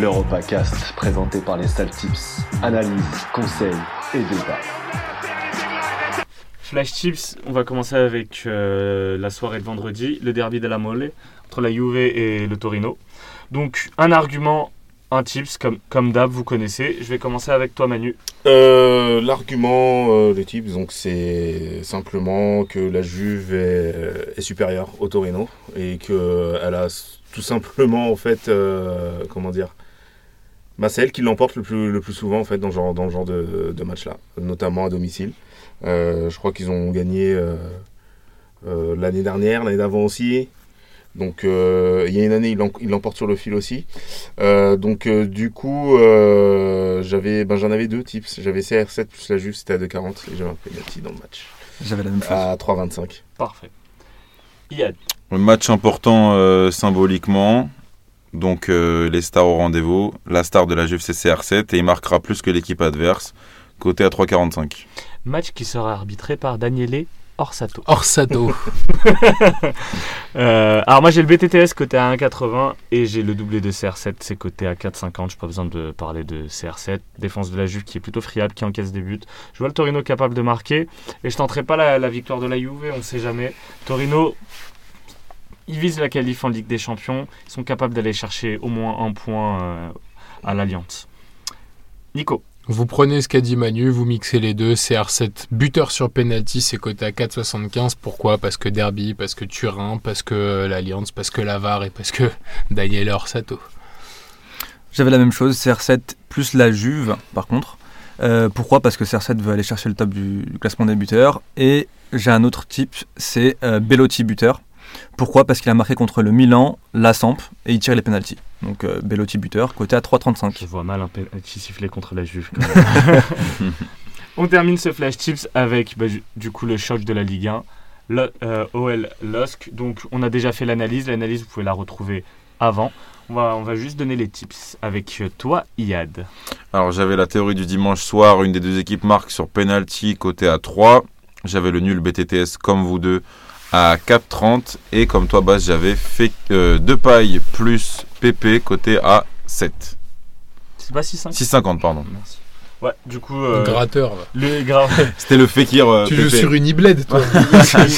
l'EuropaCast présenté par les Tips. Analyse, conseils et débat. Flash Tips, on va commencer avec euh, la soirée de vendredi, le derby de la Mole entre la Juve et le Torino. Donc un argument, un tips, comme, comme d'hab, vous connaissez. Je vais commencer avec toi Manu. Euh, L'argument, euh, le tips, donc c'est simplement que la Juve est, est supérieure au Torino et qu'elle a tout simplement en fait, euh, comment dire, bah, c'est elle qui l'emporte le plus, le plus souvent en fait dans, genre, dans le genre de, de match là, notamment à domicile. Euh, je crois qu'ils ont gagné euh, euh, l'année dernière, l'année d'avant aussi. Donc euh, il y a une année, il l'emporte sur le fil aussi. Euh, donc euh, du coup, euh, j'avais, ben, j'en avais deux tips. J'avais CR7 plus la Juve, c'était à 2,40 et j'avais un penalty dans le match. J'avais la même chose. À 3,25. Parfait. Yad. Un match important euh, symboliquement. Donc euh, les stars au rendez-vous. La star de la Juve c'est CR7 et il marquera plus que l'équipe adverse. Côté à 3,45. Match qui sera arbitré par Daniele Orsato. Orsado. Euh, alors moi j'ai le BTTS côté à 1,80 et j'ai le doublé de CR7, c'est côté à 4,50. Je pas besoin de parler de CR7. Défense de la Juve qui est plutôt friable, qui encaisse des buts. Je vois le Torino capable de marquer et je tenterai pas la, la victoire de la Juve, on sait jamais. Torino, ils visent la qualif en Ligue des Champions, ils sont capables d'aller chercher au moins un point euh, à l'Alliance. Nico, Vous prenez ce qu'a dit Manu, vous mixez les deux. CR7 buteur sur penalty, c'est coté à 4,75. Pourquoi? Parce que Derby, parce que Turin, parce que l'Alliance, parce que Lavar et parce que Daniel Orsato. J'avais la même chose, CR7 plus la Juve, par contre. Euh, pourquoi? Parce que CR7 veut aller chercher le top du, classement des buteurs. Et j'ai un autre type, c'est euh, Bellotti buteur. Pourquoi? Parce qu'il a marqué contre le Milan, la Samp, et il tire les penalties. Donc euh, Bellotti buteur, côté à 3,35. je vois mal un penalty sifflé contre la Juve. quand même. On termine ce flash tips avec bah, du coup le choc de la Ligue 1, le, euh, OL LOSC. Donc on a déjà fait l'analyse. L'analyse vous pouvez la retrouver avant. On va, on va juste donner les tips avec euh, toi Iad. Alors j'avais la théorie du dimanche soir, une des deux équipes marque sur penalty côté à 3. J'avais le nul BTTS comme vous deux à 4,30 et comme toi Bas j'avais fait euh, deux pailles plus PP côté à 7. C'est pas 6-5 6,50 pardon. Merci. Ouais, du coup, euh, Gratteur. va. le grave. C'était le Fekir euh, Tu joues PP. sur une ibled, toi.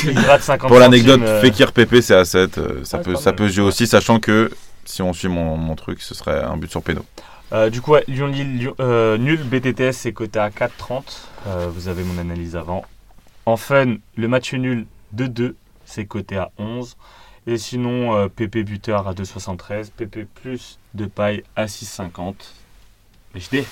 il gratte 50 Pour l'anecdote, euh, Fekir PP c'est à 7. euh, ça Ouais, peut, ça mal. peut jouer aussi, sachant que si on suit mon, mon truc, ce serait un but sur péno. Euh, du coup, ouais, Lyon-Lille, Lyon- euh, nul, BTTS, c'est coté à 4,30. Euh, vous avez mon analyse avant. En fun, le match nul 2-2, c'est coté à 11. Et sinon, euh, PP buteur à 2,73. PP plus de paille à 6,50. HD.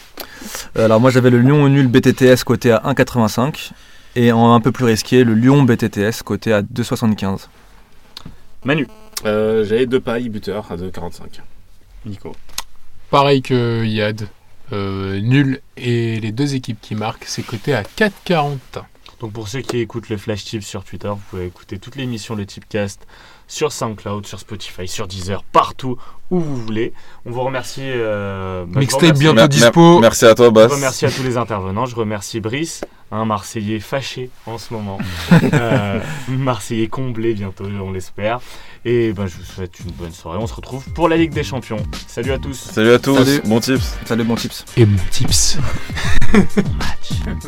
Euh, Alors moi j'avais le Lyon au nul BTTS côté à 1,85. Et en un peu plus risqué, le Lyon BTTS côté à 2,75. Manu. Euh, J'avais deux pailles buteurs à 2,45. Nico. Pareil que Yad. Euh, nul et les deux équipes qui marquent, c'est coté à 4,40. Donc pour ceux qui écoutent le Flash Tip sur Twitter, vous pouvez écouter toute l'émission Le Tipcast sur SoundCloud, sur Spotify, sur Deezer, partout où vous voulez. On vous remercie. euh, bah, je Mixtape remercie. bientôt Mer- dispo. mer- Merci à toi Je Bas. remercie à tous les intervenants. Je remercie Brice, un Marseillais fâché en ce moment. Euh, Marseillais comblé bientôt, on l'espère. Et ben, je vous souhaite une bonne soirée. On se retrouve pour la Ligue des Champions. Salut à tous. Salut à tous, Salut. bon tips. Salut bon tips. Et mon tips. Bon match.